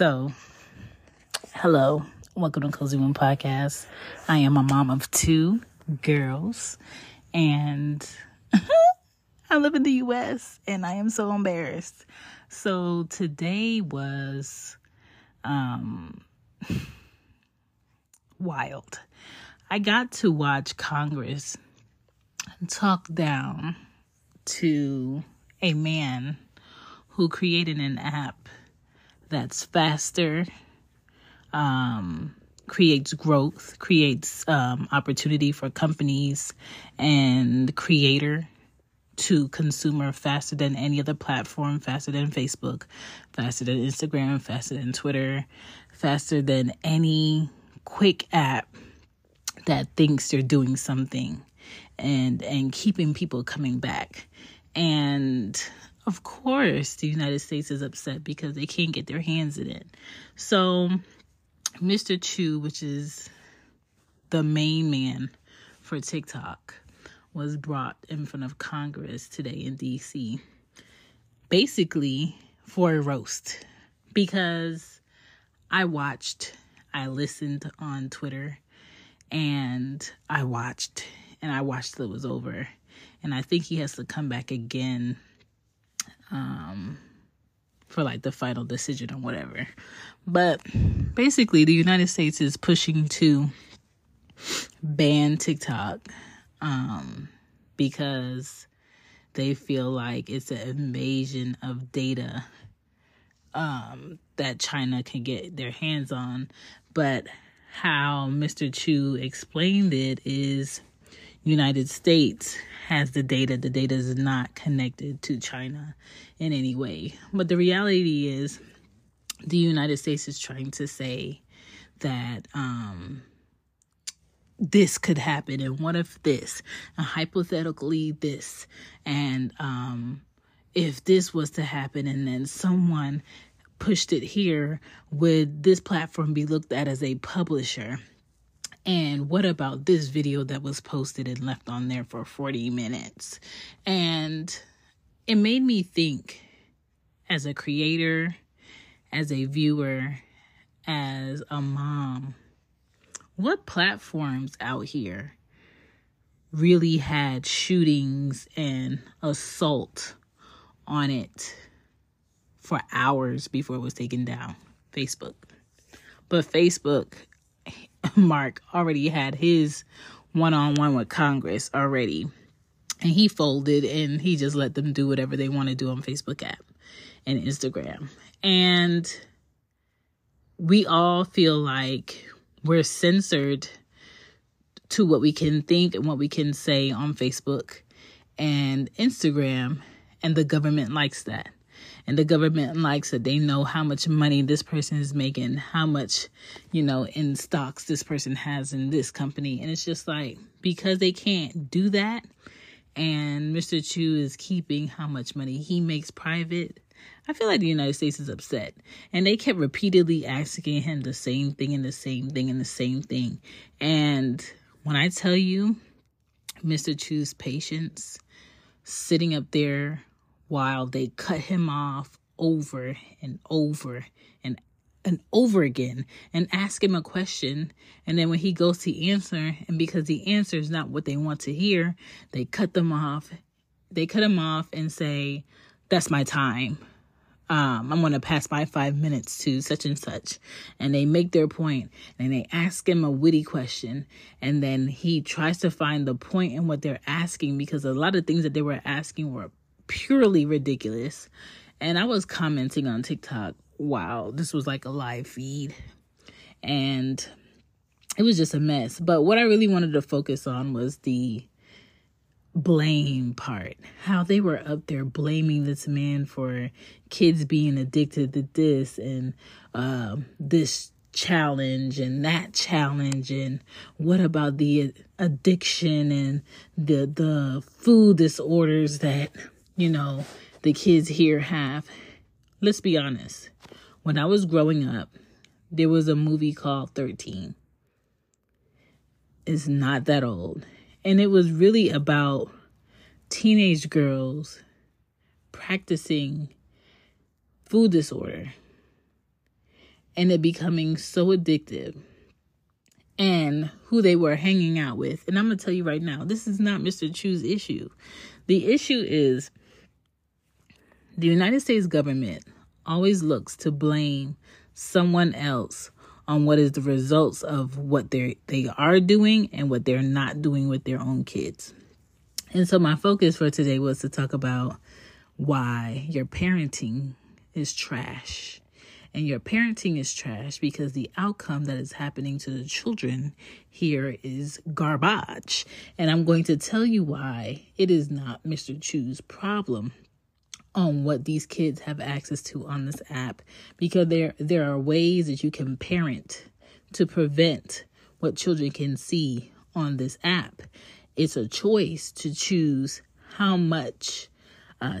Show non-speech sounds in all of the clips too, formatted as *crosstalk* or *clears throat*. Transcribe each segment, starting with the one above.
So, hello, welcome to Cozy Womb Podcast. I am a mom of two girls, and *laughs* I live in the US, and I am so embarrassed. So today was um *laughs* wild. I got to watch Congress talk down to a man who created an app that's faster, um, creates growth, creates um, opportunity for companies and creator to consumer faster than any other platform, faster than Facebook, faster than Instagram, faster than Twitter, faster than any quick app that thinks they're doing something and and keeping people coming back. And of course, the United States is upset because they can't get their hands in it. So, Mr. Chew, which is the main man for TikTok, was brought in front of Congress today in DC, basically for a roast. Because I watched, I listened on Twitter, and I watched, and I watched till it was over. And I think he has to come back again um, for like the final decision or whatever. But basically, the United States is pushing to ban TikTok um, because they feel like it's an invasion of data um, that China can get their hands on. But how Mr. Chew explained it is United States has the data. The data is not connected to China in any way. But the reality is, the United States is trying to say that um, this could happen, and what if this, and hypothetically this, and um, if this was to happen, and then someone pushed it here, would this platform be looked at as a publisher? And what about this video that was posted and left on there for 40 minutes? And it made me think as a creator, as a viewer, as a mom, what platforms out here really had shootings and assault on it for hours before it was taken down? Facebook. But Facebook *laughs* Mark already had his one on one with Congress already. And he folded and he just let them do whatever they want to do on Facebook app and Instagram. And we all feel like we're censored to what we can think and what we can say on Facebook and Instagram, and the government likes that and the government likes it. They know how much money this person is making, how much, you know, in stocks this person has in this company. And it's just like because they can't do that and Mr. Chew is keeping how much money he makes private. I feel like the United States is upset. And they kept repeatedly asking him the same thing and the same thing and the same thing. And when I tell you, Mr. Chew's patience sitting up there while they cut him off over and over and and over again and ask him a question. And then when he goes to answer and because the answer is not what they want to hear they cut them off. They cut him off and say that's my time. Um, i'm going to pass my five minutes to such and such. And they make their point and they ask him a witty question. And then he tries to find the point in what they're asking because a lot of things that they were asking were purely ridiculous. And I was commenting on TikTok, wow, this was like a live feed. And it was just a mess. But what I really wanted to focus on was the blame part. How they were up there blaming this man for kids being addicted to this and uh, this challenge and that challenge and what about the addiction and the the food disorders that you know, the kids here have. Let's be honest. When I was growing up, there was a movie called 13. It's not that old. And it was really about teenage girls practicing food disorder. and it becoming so addictive and who they were hanging out with. And I'm going to tell you right now, this is not Mr. Chew's issue. The issue is the United States government always looks to blame someone else on what is the results of what they they are doing and what they're not doing with their own kids. And so my focus for today was to talk about why your parenting is trash. And your parenting is trash because the outcome that is happening to the children here is garbage. And I'm going to tell you why it is not Mr. Chew's problem on what these kids have access to on this app because there there are ways that you can parent to prevent what children can see on this app. It's a choice to choose how much uh,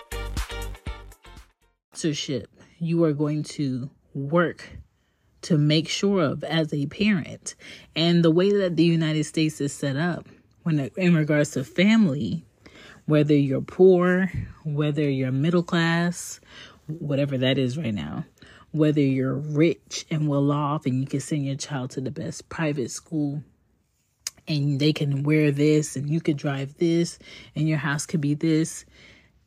censorship you are going to work to make sure of as a parent. And the way that the United States is set up when in regards to family, whether you're poor, whether you're middle class, whatever that is right now, whether you're rich and well off and you can send your child to the best private school and they can wear this and you could drive this and your house could be this.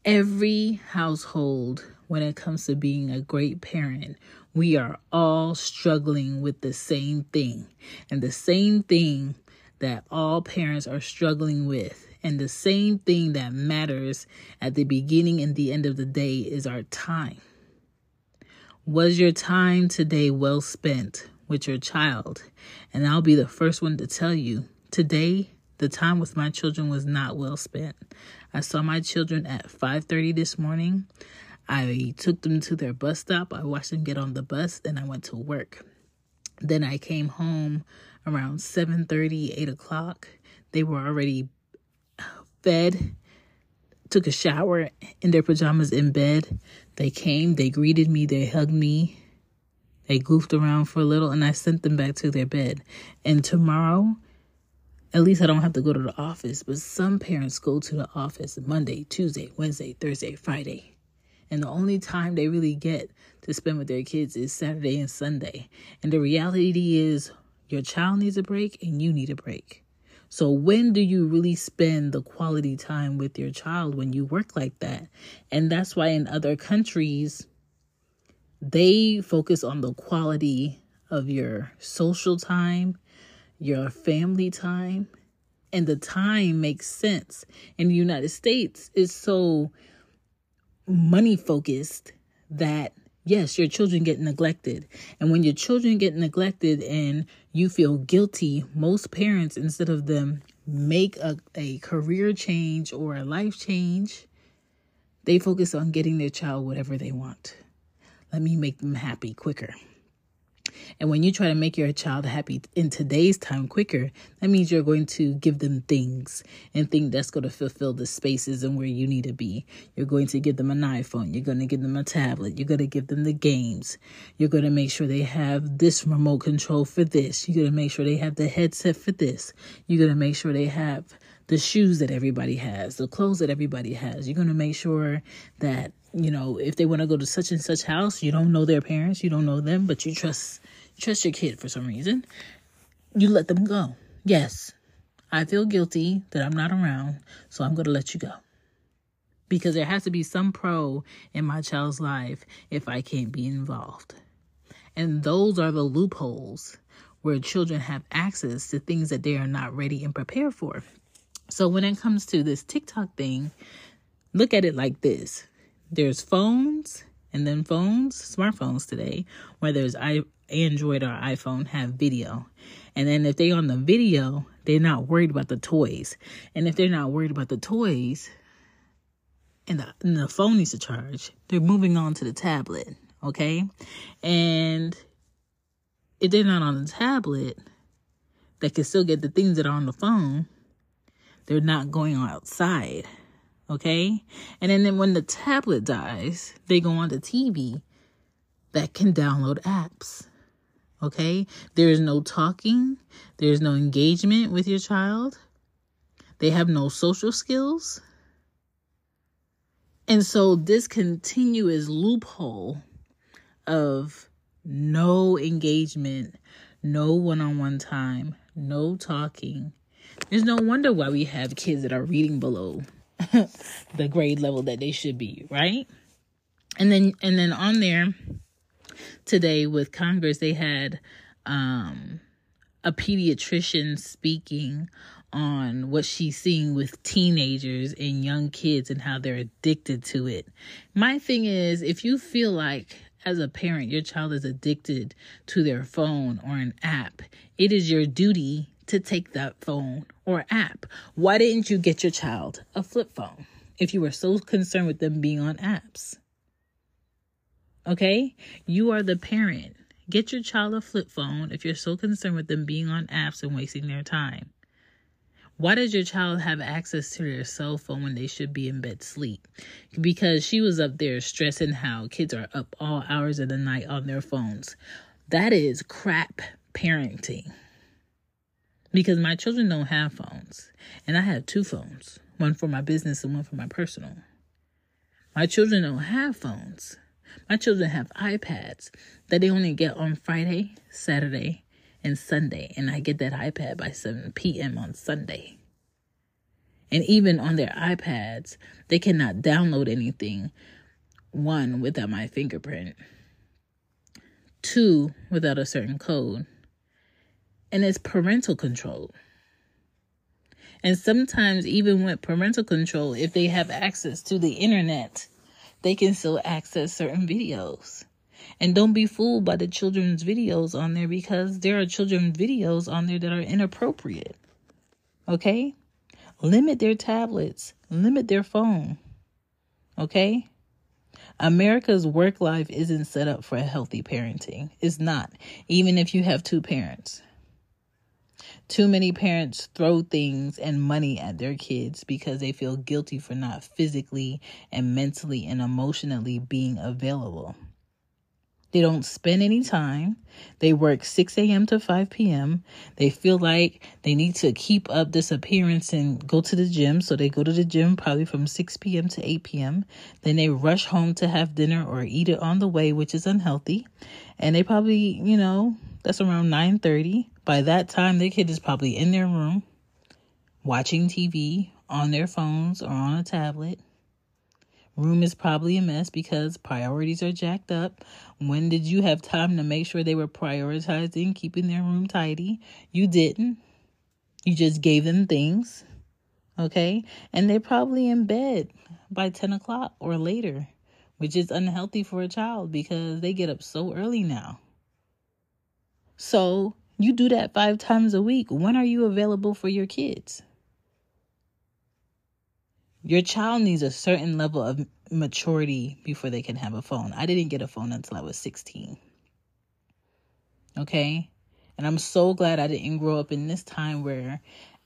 Every household when it comes to being a great parent. We are all struggling with the same thing. And the same thing that all parents are struggling with. And the same thing that matters at the beginning and the end of the day is our time. Was your time today well spent with your child? And I'll be the first one to tell you today the time with my children was not well spent. I saw my children at 5:30 this morning. I took them to their bus stop. I watched them get on the bus, and I went to work. Then I came home around 7 30, 8 o'clock. They were already fed, took a shower in their pajamas in bed. They came, they greeted me, they hugged me, they goofed around for a little, and I sent them back to their bed. And tomorrow, at least I don't have to go to the office, but some parents go to the office Monday, Tuesday, Wednesday, Thursday, Friday. And the only time they really get to spend with their kids is Saturday and Sunday. And the reality is, your child needs a break and you need a break. So, when do you really spend the quality time with your child when you work like that? And that's why in other countries, they focus on the quality of your social time, your family time, and the time makes sense. In the United States, it's so money focused that yes, your children get neglected. And when your children get neglected and you feel guilty, most parents, instead of them make a, a career change or a life change, they focus on getting their child whatever they want. Let me make them happy quicker. And when you try to make your child happy in today's time quicker, that means you're going to give them things and think that's going to fulfill the spaces and where you need to be. You're going to give them an iPhone. You're going to give them a tablet. You're going to give them the games. You're going to make sure they have this remote control for this. You're going to make sure they have the headset for this. You're going to make sure they have the shoes that everybody has, the clothes that everybody has. You're going to make sure that, you know, if they want to go to such and such house, you don't know their parents, you don't know them, but you trust trust your kid for some reason, you let them go. Yes, I feel guilty that I'm not around, so I'm going to let you go. Because there has to be some pro in my child's life if I can't be involved. And those are the loopholes where children have access to things that they are not ready and prepared for. So when it comes to this TikTok thing, look at it like this there's phones and then phones, smartphones today, where there's Android or iPhone have video. And then if they on the video, they're not worried about the toys. And if they're not worried about the toys and the, and the phone needs to charge, they're moving on to the tablet. Okay. And if they're not on the tablet, they can still get the things that are on the phone. They're not going outside. Okay? And then, then when the tablet dies, they go on the TV that can download apps. Okay? There is no talking, there's no engagement with your child. They have no social skills. And so this continuous loophole of no engagement, no one on one time, no talking. There's no wonder why we have kids that are reading below *laughs* the grade level that they should be, right? And then and then on there today with Congress they had um a pediatrician speaking on what she's seeing with teenagers and young kids and how they're addicted to it. My thing is if you feel like as a parent your child is addicted to their phone or an app, it is your duty to take that phone or app. Why didn't you get your child a flip phone if you were so concerned with them being on apps? Okay? You are the parent. Get your child a flip phone if you're so concerned with them being on apps and wasting their time. Why does your child have access to their cell phone when they should be in bed sleep? Because she was up there stressing how kids are up all hours of the night on their phones. That is crap parenting. Because my children don't have phones, and I have two phones one for my business and one for my personal. My children don't have phones. My children have iPads that they only get on Friday, Saturday, and Sunday, and I get that iPad by 7 p.m. on Sunday. And even on their iPads, they cannot download anything. One, without my fingerprint. Two, without a certain code. And it's parental control. And sometimes, even with parental control, if they have access to the internet, they can still access certain videos. And don't be fooled by the children's videos on there because there are children's videos on there that are inappropriate. Okay? Limit their tablets, limit their phone. Okay? America's work life isn't set up for healthy parenting. It's not, even if you have two parents. Too many parents throw things and money at their kids because they feel guilty for not physically and mentally and emotionally being available. They don't spend any time. They work 6 a.m. to 5 p.m. They feel like they need to keep up this appearance and go to the gym. So they go to the gym probably from 6 p.m. to 8 p.m. Then they rush home to have dinner or eat it on the way, which is unhealthy. And they probably, you know, that's around 9:30. By that time, their kid is probably in their room watching TV on their phones or on a tablet Room is probably a mess because priorities are jacked up. When did you have time to make sure they were prioritizing keeping their room tidy? You didn't. You just gave them things. Okay? And they're probably in bed by 10 o'clock or later, which is unhealthy for a child because they get up so early now. So you do that five times a week. When are you available for your kids? Your child needs a certain level of maturity before they can have a phone. I didn't get a phone until I was 16. Okay? And I'm so glad I didn't grow up in this time where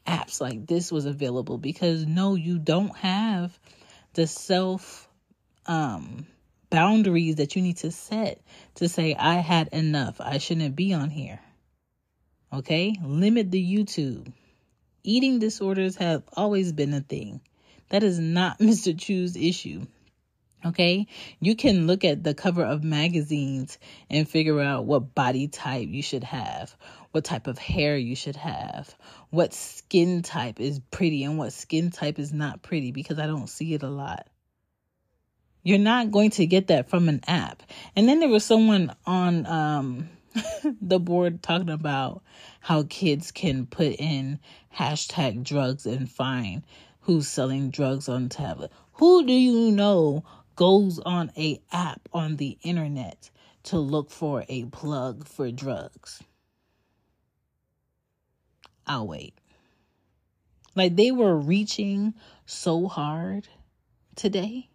apps like this was available because no, you don't have the self um boundaries that you need to set to say I had enough. I shouldn't be on here. Okay? Limit the YouTube. Eating disorders have always been a thing. That is not *laughs* Mr. Chew's issue. Okay, you can look at the cover of magazines and figure out what body type you should have, what type of hair you should have, what skin type is pretty and what skin type is not pretty because I don't see it a lot. You're not going to get that from an app. And then there was someone on um, *laughs* the board talking about how kids can put in hashtag drugs and find who's selling drugs on tablet. Who do you know goes on a app on the internet to look for a plug for drugs? I'll wait. Like they were reaching so hard today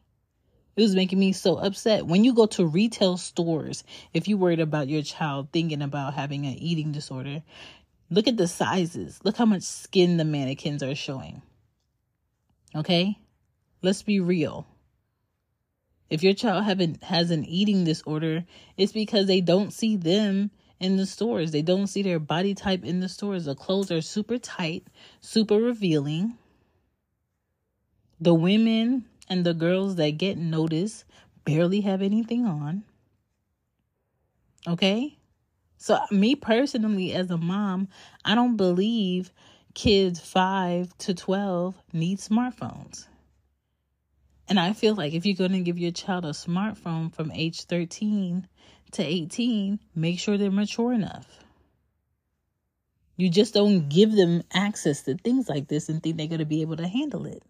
It was making me so upset. When you go to retail stores, if you're worried about your child thinking about having an eating disorder, look at the sizes. Look how much skin the mannequins are showing. Okay? Let's be real. If your child haven't has an eating disorder, it's because they don't see them in the stores. They don't see their body type in the stores. The clothes are super tight, super revealing. The women and the girls that get noticed barely have anything on. Okay? So, me personally, as a mom, I don't believe kids 5 to 12 need smartphones. And I feel like if you're going to give your child a smartphone from age 13 to 18, make sure they're mature enough. You just don't give them access to things like this and think they're going to be able to handle it.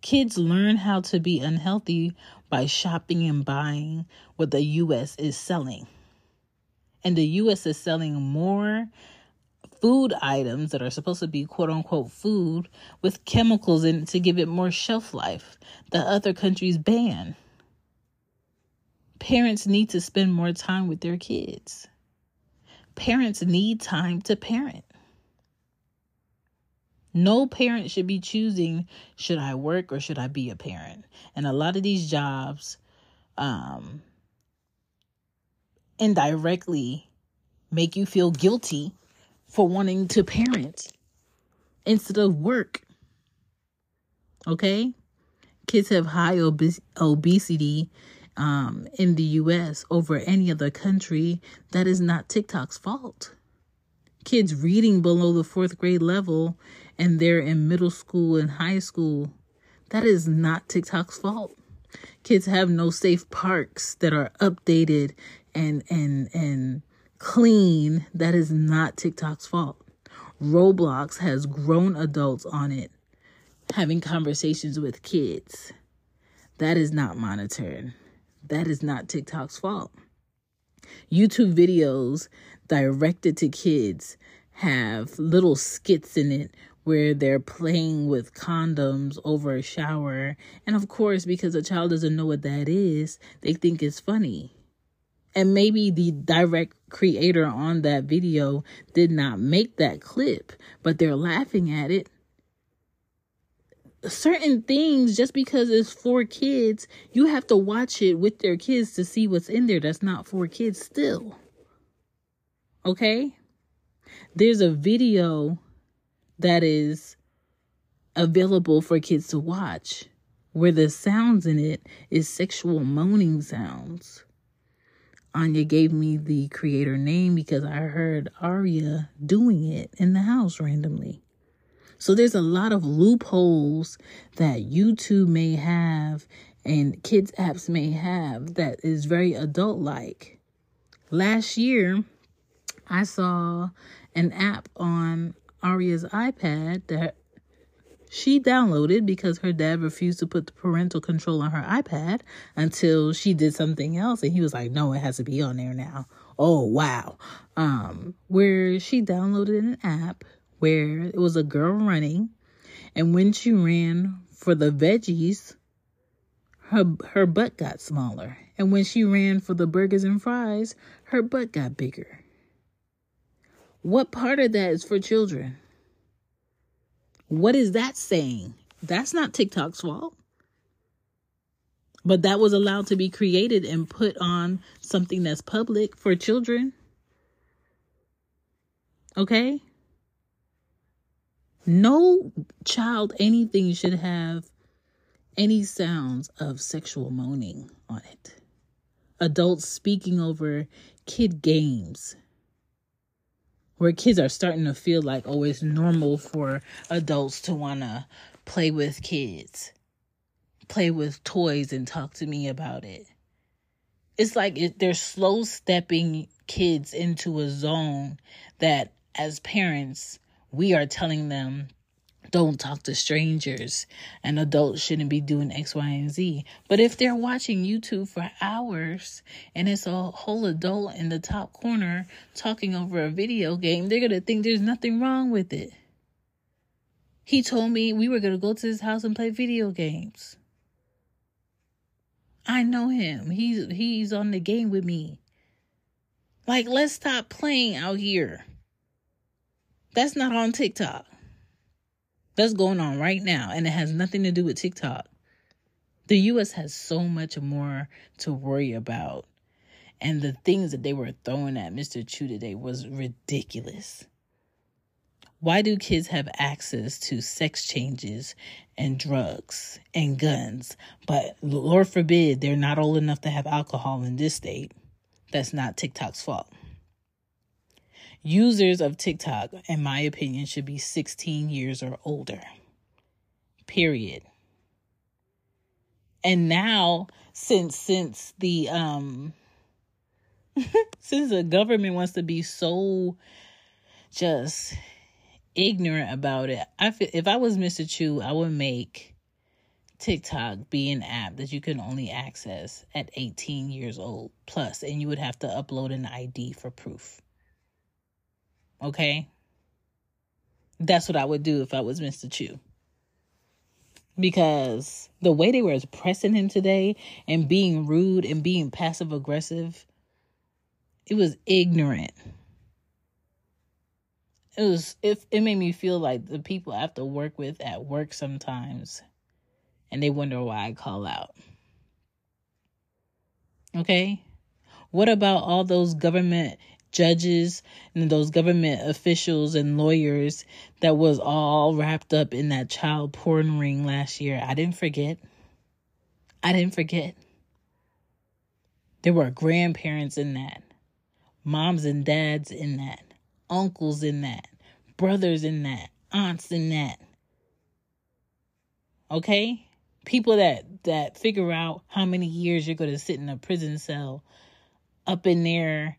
Kids learn how to be unhealthy by shopping and buying what the US is selling. And the US is selling more food items that are supposed to be quote unquote food with chemicals in it to give it more shelf life that other countries ban. Parents need to spend more time with their kids. Parents need time to parent. No parent should be choosing should I work or should I be a parent. And a lot of these jobs um indirectly make you feel guilty for wanting to parent instead of work. Okay? Kids have high obes- obesity um, in the US over any other country. That is not TikTok's fault. Kids reading below the fourth grade level and they're in middle school and high school, that is not TikTok's fault. Kids have no safe parks that are updated and and and clean. That is not TikTok's fault. Roblox has grown adults on it having conversations with kids. That is not monitored. That is not TikTok's fault. YouTube videos directed to kids have little skits in it where they're playing with condoms over a shower. And of course, because a child doesn't know what that is, they think it's funny. And maybe the direct creator on that video did not make that clip, but they're laughing at it. Certain things, just because it's for kids, you have to watch it with their kids to see what's in there that's not for kids still. Okay? There's a video that is available for kids to watch where the sounds in it is sexual moaning sounds. Anya gave me the creator name because I heard Aria doing it in the house randomly. So there's a lot of loopholes that YouTube may have and kids apps may have that is very adult like. Last year, I saw an app on Aria's iPad that she downloaded because her dad refused to put the parental control on her iPad until she did something else and he was like no it has to be on there now. Oh wow. Um where she downloaded an app where it was a girl running and when she ran for the veggies her her butt got smaller and when she ran for the burgers and fries her butt got bigger what part of that is for children? What is that saying? That's not TikTok's fault. But that was allowed to be created and put on something that's public for children. Okay? No child, anything should have any sounds of sexual moaning on it. Adults speaking over kid games where kids are starting to feel like oh it's normal for adults to want to play with kids play with toys and talk to me about it. It's like it, they're slow stepping kids into a zone that as parents we are telling them don't talk to strangers and adults shouldn't be doing X, Y, and Z. But if they're watching YouTube for hours and it's a whole adult in the top corner talking over a video game, they're going to think there's nothing wrong with it. He told me we were going to go to his house and play video games. I know him. He's he's on the game with me. Like, let's stop playing out here. That's not on TikTok. That's going on right now, and it has nothing to do with TikTok. The US has so much more to worry about. And the things that they were throwing at Mr. Chew today was ridiculous. Why do kids have access to sex changes and drugs and guns, but Lord forbid they're not old enough to have alcohol in this state? That's not TikTok's fault. Users of TikTok, in my opinion, should be 16 years or older. Period. And now, since since the um *laughs* since the government wants to be so just ignorant about it, I feel, if I was Mr. Chew, I would make TikTok be an app that you can only access at 18 years old plus, and you would have to upload an ID for proof. Okay? That's what I would do if I was Mr. Chew. Because the way they were pressing him today and being rude and being passive aggressive, it was ignorant. It was it, it made me feel like the people I have to work with at work sometimes and they wonder why I call out. Okay? What about all those government judges and those government officials and lawyers that was all wrapped up in that child porn ring last year? I didn't forget. I didn't forget. There were grandparents in that, moms and dads in that, uncles in that, brothers in that, aunts in that. Okay? people that that figure out how many years you're going to sit in a prison cell up in there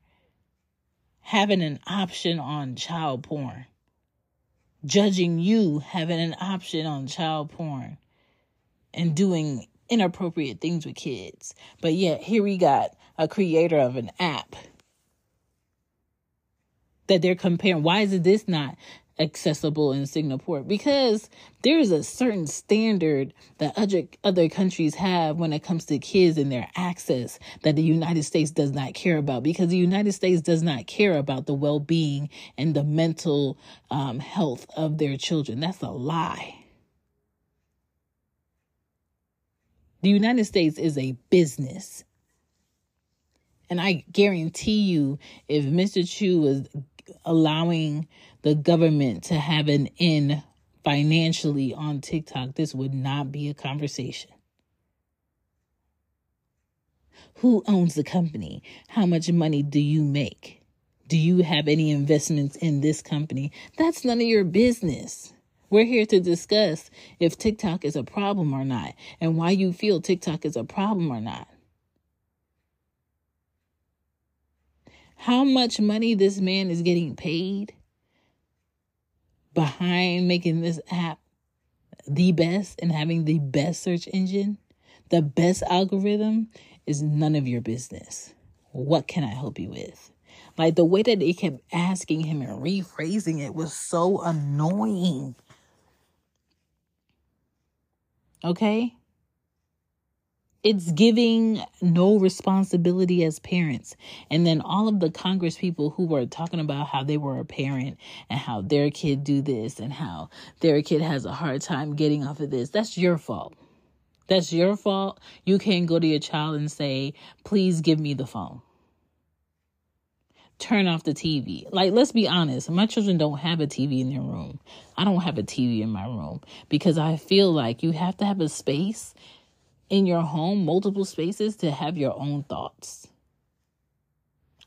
having an option on child porn. Judging you having an option on child porn and doing inappropriate things with kids. But yet here we got a creator of an app that they're comparing. Why is this not accessible in Singapore because there's a certain standard that other other countries have when it comes to kids and their access that the United States does not care about because the United States does not care about the well-being and the mental um, health of their children. That's a lie. The United States is a business. And I guarantee you, if Mr. Chew was allowing the government to have an in financially on TikTok, this would not be a conversation. Who owns the company? How much money do you make? Do you have any investments in this company? That's none of your business. We're here to discuss if TikTok is a problem or not and why you feel TikTok is a problem or not. How much money this man is getting paid behind making this app the best and having the best search engine, the best algorithm is none of your business. What can I help you with? Like the way that they kept asking him and rephrasing it was so annoying. Okay? It's giving no responsibility as parents. And then all of the Congress people who were talking about how they were a parent and how their kid do this and how their kid has a hard time getting off of this. That's your fault. That's your fault. You can't go to your child and say, please give me the phone. Turn off the TV. Like, let's be honest. My children don't have a TV in their room. I don't have a TV in my room because I feel like you have to have a space in your home, multiple spaces to have your own thoughts.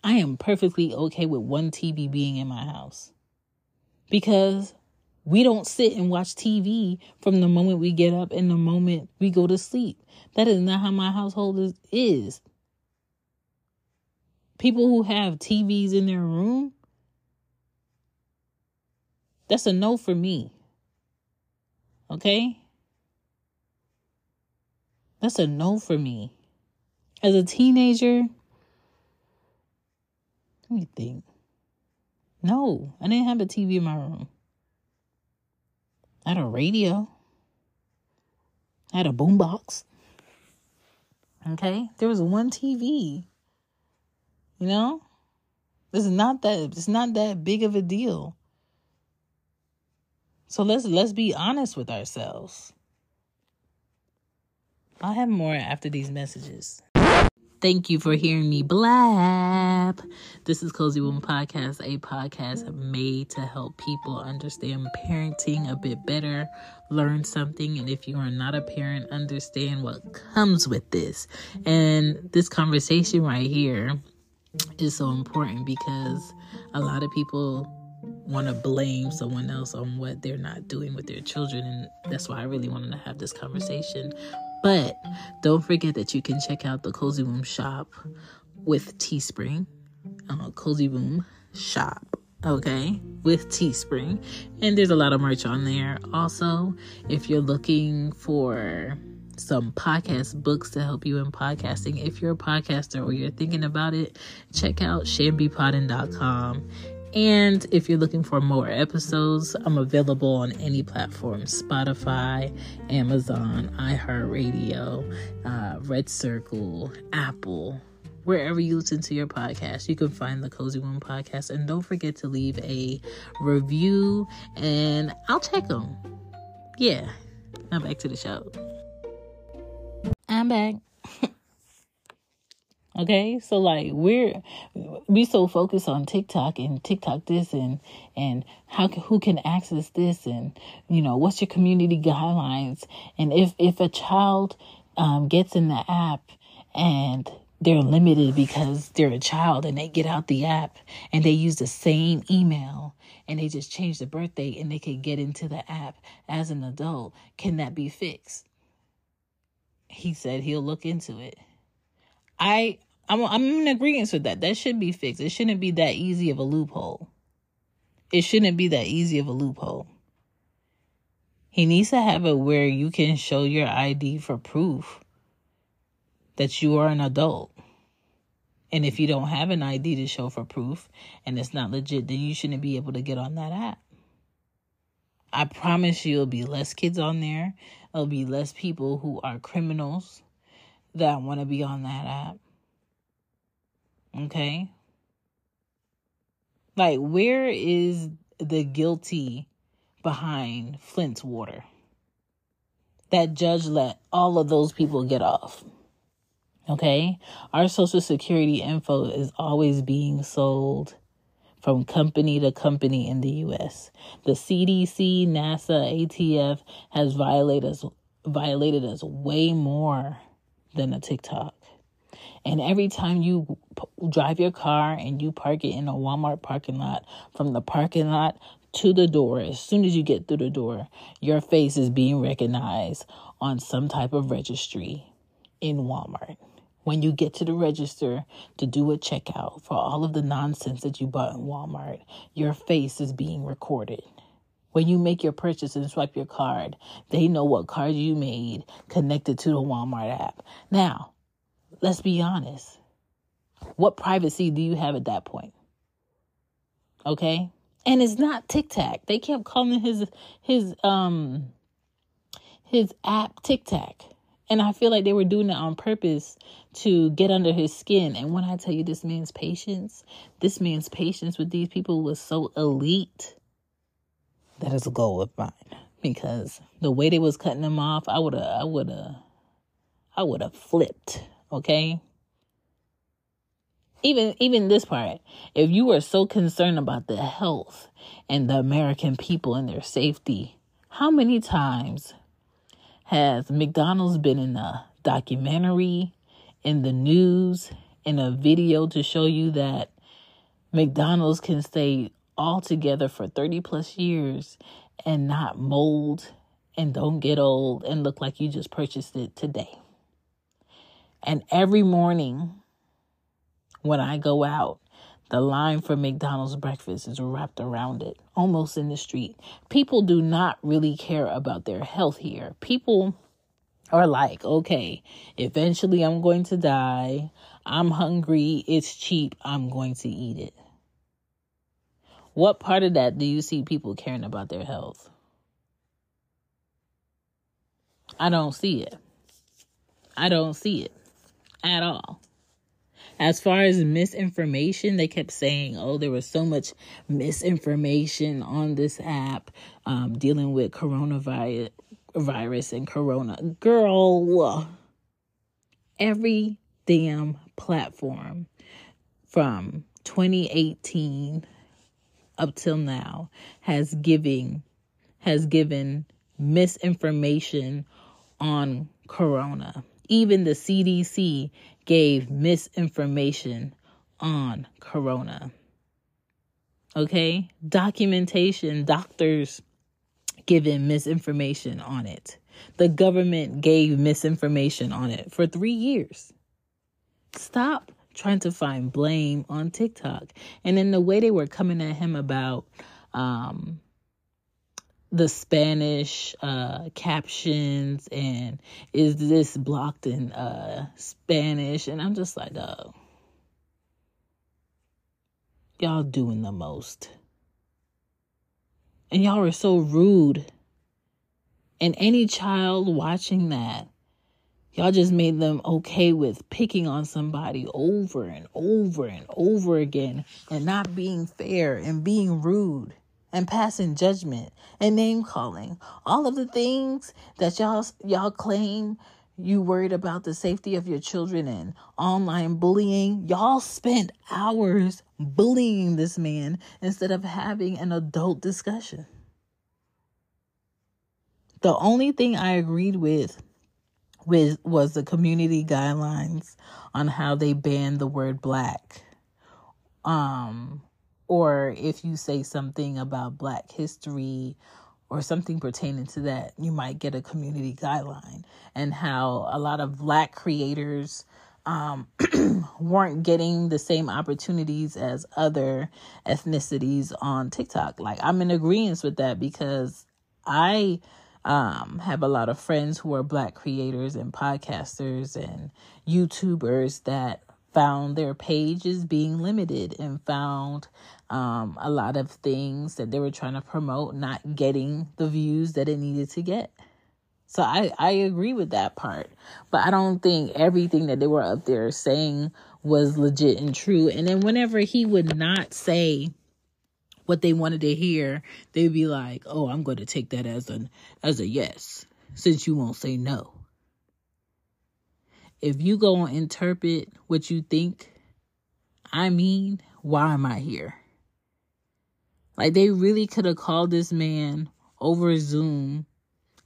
I am perfectly okay with one TV being in my house because we don't sit and watch TV from the moment we get up and the moment we go to sleep. That is not how my household is. is. People who have TVs in their room, that's a no for me. Okay? That's a no for me. As a teenager, let me think. No, I didn't have a TV in my room. I had a radio. I had a boombox. Okay? There was one TV. You know? It's not that it's not that big of a deal. So let's let's be honest with ourselves. I'll have more after these messages. Thank you for hearing me blab. This is Cozy Womb Podcast, a podcast made to help people understand parenting a bit better, learn something, and if you are not a parent, understand what comes with this. And this conversation right here is so important because a lot of people want to blame someone else on what they're not doing with their children and that's why I really wanted to have this conversation but don't forget that you can check out the Cozy Womb shop with Teespring. Uh, Cozy Womb shop, okay, with Teespring. And there's a lot of merch on there. Also, if you're looking for some podcast books to help you in podcasting. If you're a podcaster or you're thinking about it, check out chanbepoddin.com and if you're looking for more episodes, I'm available on any platform Spotify, Amazon, iHeartRadio, uh, Red Circle, Apple. Wherever you listen to your podcast, you can find the Cozy Womb podcast. And don't forget to leave a review, and I'll check them. Yeah. Now back to the show. I'm back. Okay, so like we're we so focused on TikTok and TikTok this and and how who can access this and you know what's your community guidelines? And if if a child um, gets in the app and they're limited because they're a child and they get out the app and they use the same email and they just change the birthday and they can get into the app as an adult can that be fixed? He said he'll look into it I I'm I'm in agreement with that. That should be fixed. It shouldn't be that easy of a loophole. It shouldn't be that easy of a loophole. He needs to have it where you can show your ID for proof that you are an adult. And if you don't have an ID to show for proof and it's not legit, then you shouldn't be able to get on that app. I promise you, it'll be less kids on there. There'll be less people who are criminals that want to be on that app. Okay? Like, where is the guilty behind Flint's water? That judge let all of those people get off. Okay? Our social security info is always being sold from company to company in the US. The CDC, NASA, ATF has violated us violated us way more than a TikTok. And every time you p- drive your car and you park it in a Walmart parking lot, from the parking lot to the door, as soon as you get through the door, your face is being recognized on some type of registry in Walmart. When you get to the register to do a checkout for all of the nonsense that you bought in Walmart, your face is being recorded. When you make your purchase and swipe your card, they know what card you made connected to the Walmart app. Now, let's be honest. What privacy do you have at that point? Okay? And it's not TikTok. They kept calling his his um his app TikTok. And I feel like they were doing it on purpose to get under his skin. And when I tell you this man's patience, this man's patience with these people was so elite. That is a goal of mine. Because the way they was cutting them off, I would have I would have I would have flipped okay? Even even this part, if you are so concerned about the health and the American people and their safety, how many times has McDonald's been in a documentary, in the news, in a video to show you that McDonald's can stay all together for 30 plus years and not mold and don't get old and look like you just purchased it today. And every morning when I go out, the line for McDonald's breakfast is wrapped around it, almost in the street. People do not really care about their health here. People are like, okay, eventually I'm going to die. I'm hungry. It's cheap. I'm going to eat it. What part of that do you see people caring about their health? I don't see it. I don't see it. at all. As far as misinformation, they kept saying, oh, there was so much misinformation on this app um, dealing with coronavirus virus and corona. Girl, every damn platform from 2018 up till now has giving has given misinformation on corona. Even the CDC gave misinformation on corona. Okay? Documentation, doctors giving misinformation on it. The government gave misinformation on it for three years. Stop trying to find blame on TikTok. And then the way they were coming at him about um, the Spanish uh, captions and is this blocked in uh, Spanish? And I'm just like, oh, y'all doing the most. And y'all are so rude. And any child watching that, y'all just made them okay with picking on somebody over and over and over again and not being fair and being rude and passing judgment and name calling. All of the things that y'all y'all claim you worried about the safety of your children and online bullying. Y'all spent hours bullying this man instead of having an adult discussion. The only thing I agreed with with was the community guidelines on how they banned the word black. Um or if you say something about black history or something pertaining to that, you might get a community guideline, and how a lot of black creators um, *clears throat* weren't getting the same opportunities as other ethnicities on TikTok. Like, I'm in agreement with that because I um, have a lot of friends who are black creators and podcasters and YouTubers that found their pages being limited and found um, a lot of things that they were trying to promote not getting the views that it needed to get. So I, I agree with that part. But I don't think everything that they were up there saying was legit and true. And then whenever he would not say what they wanted to hear, they'd be like, Oh, I'm gonna take that as an as a yes, since you won't say no. If you go and interpret what you think I mean, why am I here? Like they really could have called this man over Zoom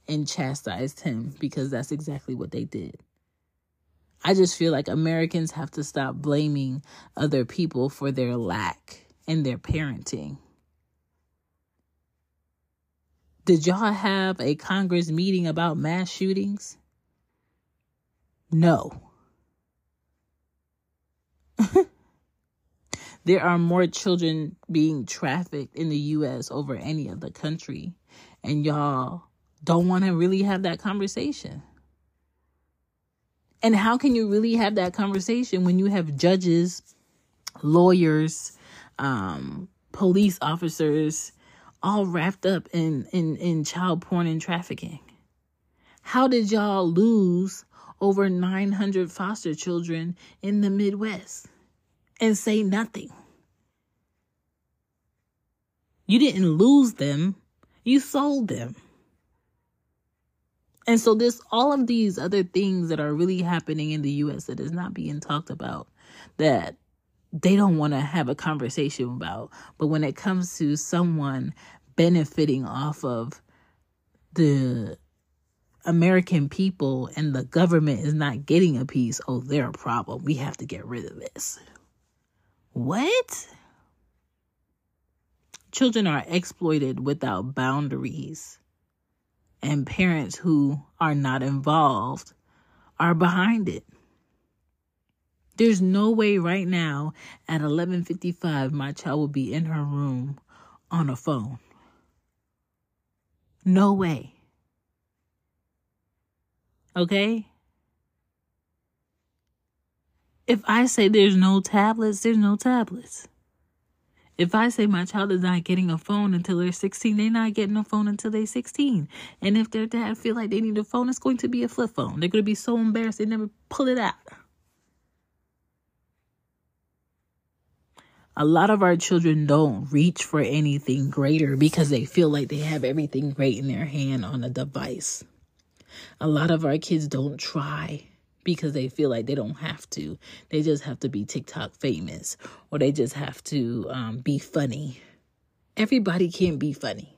and chastised him because that's exactly what they did. I just feel like Americans have to stop blaming other people for their lack in their parenting. Did y'all have a Congress meeting about mass shootings? No. *laughs* There are more children being trafficked in the US over any other country. And y'all don't want to really have that conversation. And how can you really have that conversation when you have judges, lawyers, um, police officers all wrapped up in, in, in child porn and trafficking? How did y'all lose over 900 foster children in the Midwest? and say nothing. You didn't lose them, you sold them. And so there's all of these other things that are really happening in the US that is not being talked about that they don't want to have a conversation about. But when it comes to someone benefiting off of the American people and the government is not getting a piece, oh, they're a problem. We have to get rid of this. What? Children are exploited without boundaries, and parents who are not involved are behind it. There's no way right now at 11:55 my child will be in her room on a phone. No way. Okay? If I say there's no tablets, there's no tablets. If I say my child is not getting a phone until they're 16, they're not getting a phone until they're 16. And if their dad feel like they need a phone, it's going to be a flip phone. They're going to be so embarrassed they never pull it out. A lot of our children don't reach for anything greater because they feel like they have everything great in their hand on a device. A lot of our kids don't try because they feel like they don't have to. They just have to be TikTok famous or they just have to um, be funny. Everybody can't be funny.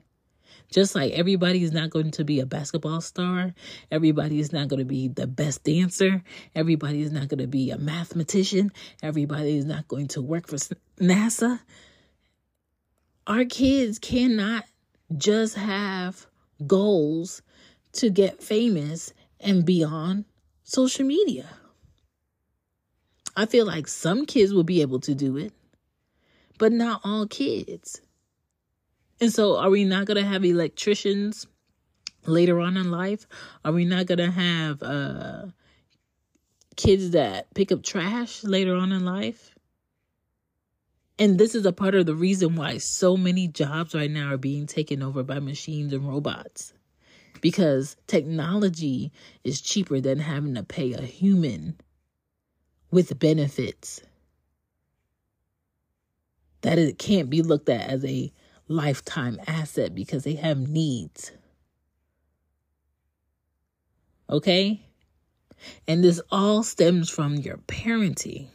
Just like everybody is not going to be a basketball star, everybody is not going to be the best dancer, everybody is not going to be a mathematician, everybody is not going to work for NASA. Our kids cannot just have goals to get famous and be on social media. I feel like some kids will be able to do it, but not all kids. And so, are we not going to have electricians later on in life? Are we not going to have uh, kids that pick up trash later on in life? And this is a part of the reason why so many jobs right now are being taken over by machines and robots. Because technology is cheaper than having to pay a human with benefits. That it can't be looked at as a lifetime asset because they have needs. Okay? And this all stems from your parenting.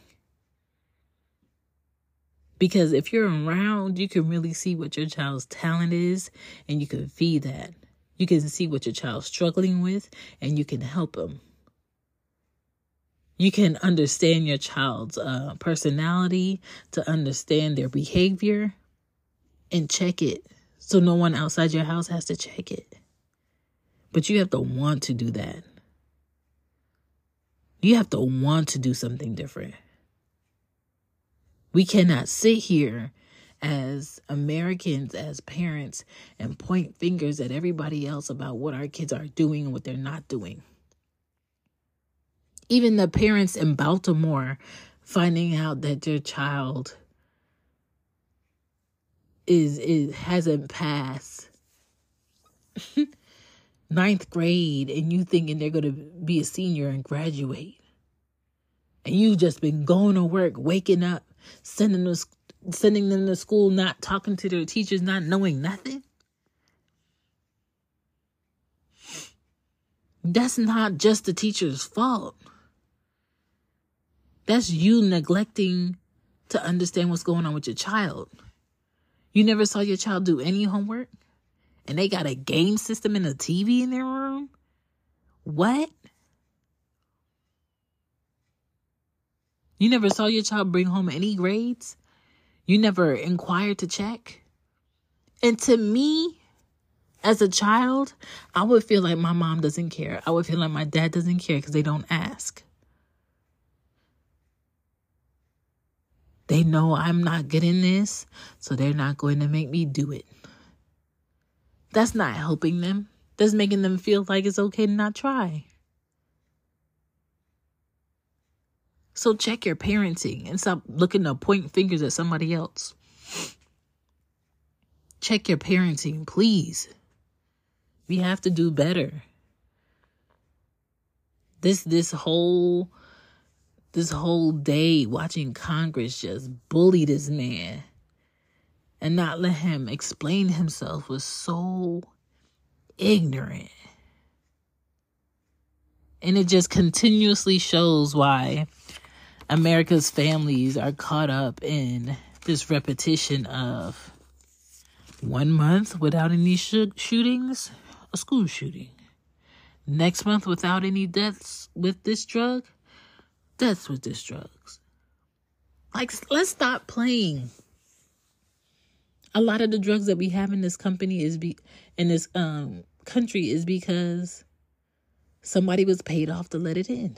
Because if you're around, you can really see what your child's talent is and you can feed that. You can see what your child's struggling with and you can help them. You can understand your child's uh, personality to understand their behavior and check it so no one outside your house has to check it. But you have to want to do that. You have to want to do something different. We cannot sit here as Americans, as parents, and point fingers at everybody else about what our kids are doing and what they're not doing. Even the parents in Baltimore finding out that their child is is hasn't passed ninth grade and you thinking they're gonna be a senior and graduate. And you've just been going to work waking up sending them sending them to school not talking to their teachers not knowing nothing? That's not just the teacher's fault. That's you neglecting to understand what's going on with your child you never saw your child do any homework? And they got a game system and a TV in their room? What? You never saw your child bring home any grades? You never inquired to check? And to me, as a child, I would feel like my mom doesn't care. I would feel like my dad doesn't care because they don't ask. They know I'm not good in this, so they're not going to make me do it. That's not helping them. That's making them feel like it's okay to not try. So check your parenting and stop looking to point fingers at somebody else. Check your parenting, please. We have to do better. This this whole this whole day watching Congress just bully this man and not let him explain himself was so ignorant. And it just continuously shows why America's families are caught up in this repetition of one month without any sh- shootings, a school shooting. Next month without any deaths with this drug, that's with this drugs. Like, let's stop playing. A lot of the drugs that we have in this company is be in this um country is because somebody was paid off to let it in.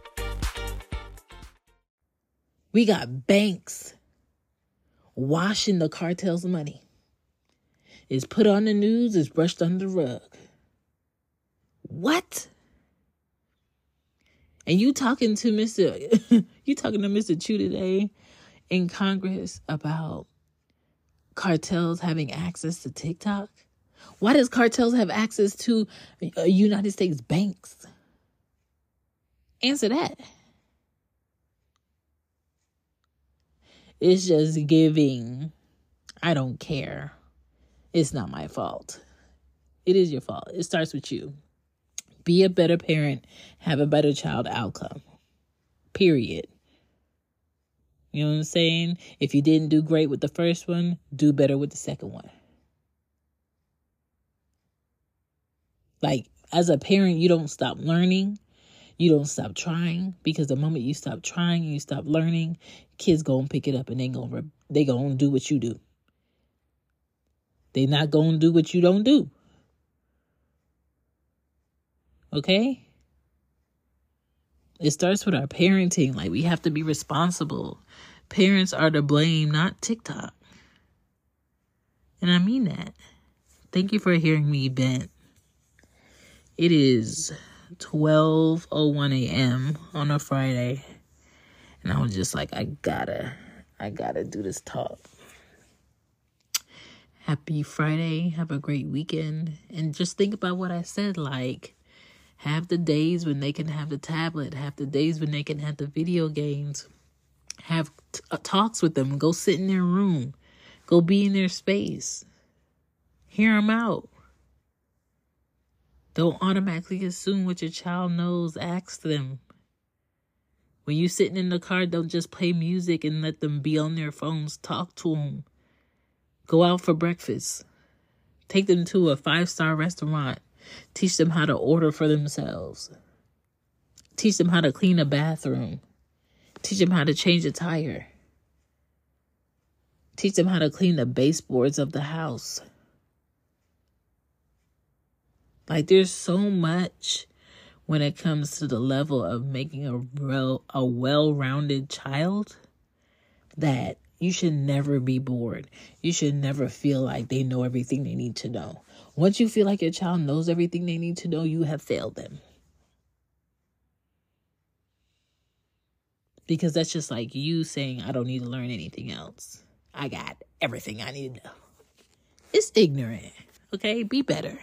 We got banks washing the cartel's money. It's put on the news, it's brushed under the rug. What? And you talking to Mr. *laughs* you talking to Mr. Chew today in Congress about cartels having access to TikTok? Why does cartels have access to uh, United States banks? Answer that. It's just giving. I don't care. It's not my fault. It is your fault. It starts with you. Be a better parent, have a better child outcome. Period. You know what I'm saying? If you didn't do great with the first one, do better with the second one. Like, as a parent, you don't stop learning. You don't stop trying because the moment you stop trying, you stop learning, kids go and pick it up and they go they go and do what you do. They not going to do what you don't do. Okay? It starts with our parenting. Like, we have to be responsible. Parents are to blame, not TikTok. And I mean that. Thank you for hearing me vent. It is 12:01 a.m. on a Friday. And I was just like I gotta I gotta do this talk. Happy Friday. Have a great weekend. And just think about what I said like have the days when they can have the tablet, have the days when they can have the video games. Have t- uh, talks with them, go sit in their room, go be in their space. Hear them out. Don't automatically assume what your child knows. Ask them. When you're sitting in the car, don't just play music and let them be on their phones. Talk to them. Go out for breakfast. Take them to a five star restaurant. Teach them how to order for themselves. Teach them how to clean a bathroom. Teach them how to change a tire. Teach them how to clean the baseboards of the house. Like there's so much when it comes to the level of making a real a well-rounded child that you should never be bored. You should never feel like they know everything they need to know. Once you feel like your child knows everything they need to know, you have failed them. Because that's just like you saying, I don't need to learn anything else. I got everything I need to know. It's ignorant. Okay? Be better.